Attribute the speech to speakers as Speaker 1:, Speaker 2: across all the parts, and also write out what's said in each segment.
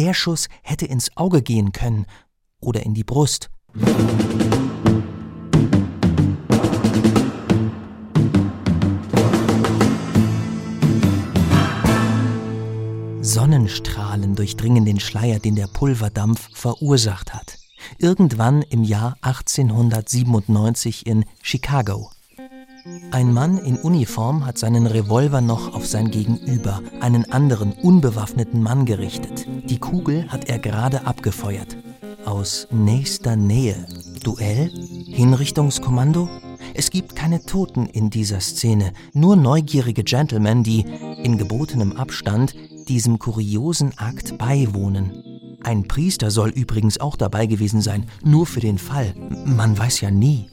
Speaker 1: Der Schuss hätte ins Auge gehen können oder in die Brust. Sonnenstrahlen durchdringen den Schleier, den der Pulverdampf verursacht hat. Irgendwann im Jahr 1897 in Chicago. Ein Mann in Uniform hat seinen Revolver noch auf sein Gegenüber, einen anderen unbewaffneten Mann gerichtet. Die Kugel hat er gerade abgefeuert. Aus nächster Nähe. Duell? Hinrichtungskommando? Es gibt keine Toten in dieser Szene, nur neugierige Gentlemen, die in gebotenem Abstand diesem kuriosen Akt beiwohnen. Ein Priester soll übrigens auch dabei gewesen sein, nur für den Fall. Man weiß ja nie.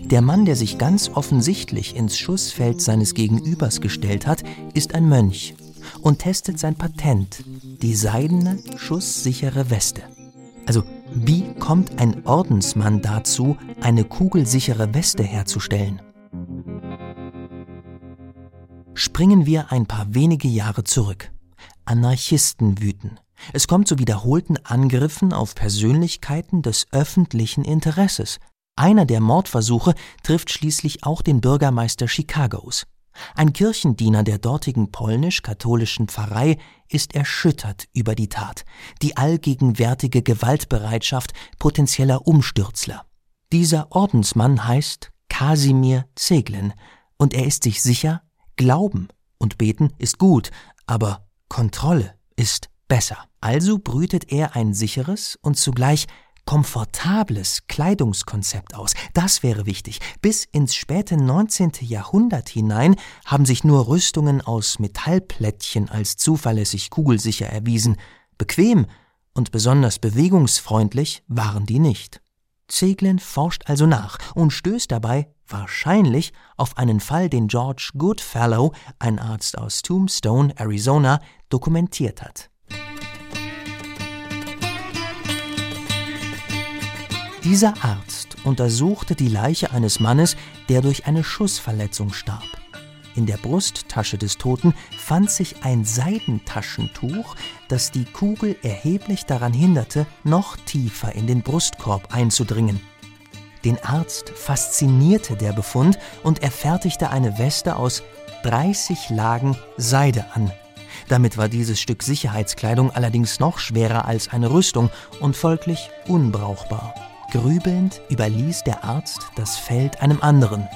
Speaker 1: Der Mann, der sich ganz offensichtlich ins Schussfeld seines Gegenübers gestellt hat, ist ein Mönch und testet sein Patent, die seidene, schusssichere Weste. Also, wie kommt ein Ordensmann dazu, eine kugelsichere Weste herzustellen? Springen wir ein paar wenige Jahre zurück. Anarchisten wüten. Es kommt zu wiederholten Angriffen auf Persönlichkeiten des öffentlichen Interesses. Einer der Mordversuche trifft schließlich auch den Bürgermeister Chicagos. Ein Kirchendiener der dortigen polnisch-katholischen Pfarrei ist erschüttert über die Tat, die allgegenwärtige Gewaltbereitschaft potenzieller Umstürzler. Dieser Ordensmann heißt Kasimir Zeglen und er ist sich sicher, Glauben und Beten ist gut, aber Kontrolle ist besser. Also brütet er ein sicheres und zugleich komfortables Kleidungskonzept aus. Das wäre wichtig. Bis ins späte 19. Jahrhundert hinein haben sich nur Rüstungen aus Metallplättchen als zuverlässig kugelsicher erwiesen. Bequem und besonders bewegungsfreundlich waren die nicht. Zeglen forscht also nach und stößt dabei wahrscheinlich auf einen Fall, den George Goodfellow, ein Arzt aus Tombstone, Arizona, dokumentiert hat. Dieser Arzt untersuchte die Leiche eines Mannes, der durch eine Schussverletzung starb. In der Brusttasche des Toten fand sich ein Seidentaschentuch, das die Kugel erheblich daran hinderte, noch tiefer in den Brustkorb einzudringen. Den Arzt faszinierte der Befund und er fertigte eine Weste aus 30 Lagen Seide an. Damit war dieses Stück Sicherheitskleidung allerdings noch schwerer als eine Rüstung und folglich unbrauchbar. Grübelnd überließ der Arzt das Feld einem anderen,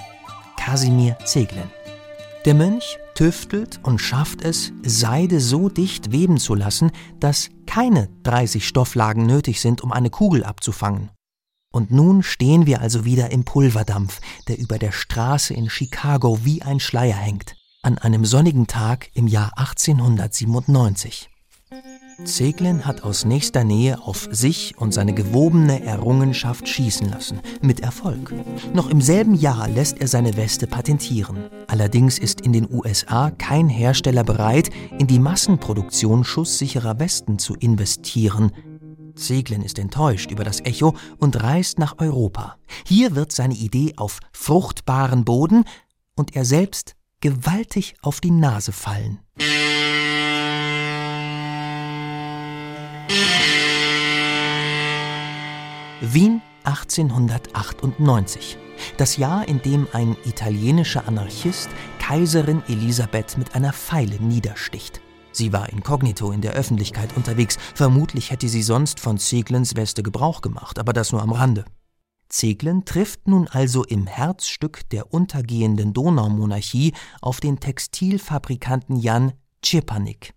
Speaker 1: Kasimir Zeglen. Der Mönch tüftelt und schafft es, Seide so dicht weben zu lassen, dass keine 30 Stofflagen nötig sind, um eine Kugel abzufangen. Und nun stehen wir also wieder im Pulverdampf, der über der Straße in Chicago wie ein Schleier hängt, an einem sonnigen Tag im Jahr 1897. Zeglen hat aus nächster Nähe auf sich und seine gewobene Errungenschaft schießen lassen, mit Erfolg. Noch im selben Jahr lässt er seine Weste patentieren. Allerdings ist in den USA kein Hersteller bereit, in die Massenproduktion schusssicherer Westen zu investieren. Zeglen ist enttäuscht über das Echo und reist nach Europa. Hier wird seine Idee auf fruchtbaren Boden und er selbst gewaltig auf die Nase fallen. Wien 1898. Das Jahr, in dem ein italienischer Anarchist Kaiserin Elisabeth mit einer Pfeile niedersticht. Sie war inkognito in der Öffentlichkeit unterwegs. Vermutlich hätte sie sonst von Zeglens Weste Gebrauch gemacht, aber das nur am Rande. Zeglen trifft nun also im Herzstück der untergehenden Donaumonarchie auf den Textilfabrikanten Jan Czepanik.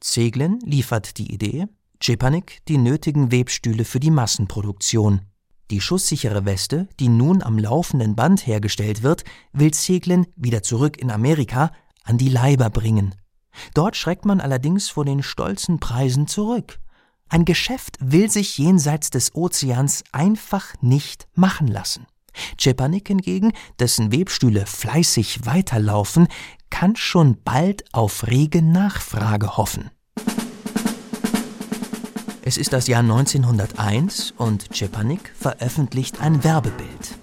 Speaker 1: Zeglen liefert die Idee, Czepanik die nötigen Webstühle für die Massenproduktion. Die schusssichere Weste, die nun am laufenden Band hergestellt wird, will Zeglen wieder zurück in Amerika an die Leiber bringen. Dort schreckt man allerdings vor den stolzen Preisen zurück. Ein Geschäft will sich jenseits des Ozeans einfach nicht machen lassen. Czepanik hingegen, dessen Webstühle fleißig weiterlaufen, kann schon bald auf rege Nachfrage hoffen. Es ist das Jahr 1901 und Czepanik veröffentlicht ein Werbebild.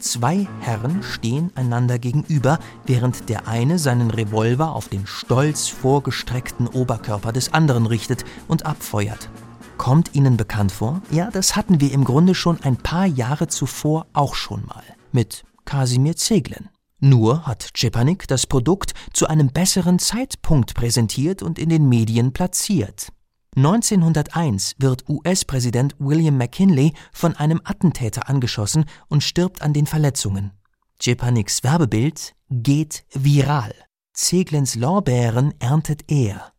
Speaker 1: Zwei Herren stehen einander gegenüber, während der eine seinen Revolver auf den stolz vorgestreckten Oberkörper des anderen richtet und abfeuert. Kommt Ihnen bekannt vor? Ja, das hatten wir im Grunde schon ein paar Jahre zuvor auch schon mal. Mit Kasimir Zeglen. Nur hat Czepanik das Produkt zu einem besseren Zeitpunkt präsentiert und in den Medien platziert. 1901 wird US-Präsident William McKinley von einem Attentäter angeschossen und stirbt an den Verletzungen. Czepaneks Werbebild geht viral. Zeglens Lorbeeren erntet er.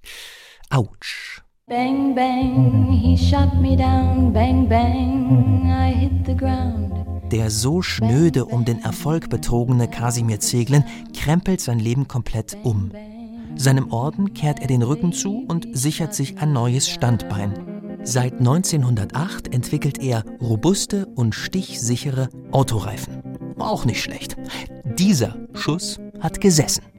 Speaker 1: Autsch. Bang, bang, he shot me down. Bang, bang, I hit the ground. Der so schnöde um den Erfolg betrogene Kasimir Zeglen krempelt sein Leben komplett um. Seinem Orden kehrt er den Rücken zu und sichert sich ein neues Standbein. Seit 1908 entwickelt er robuste und stichsichere Autoreifen. Auch nicht schlecht. Dieser Schuss hat gesessen.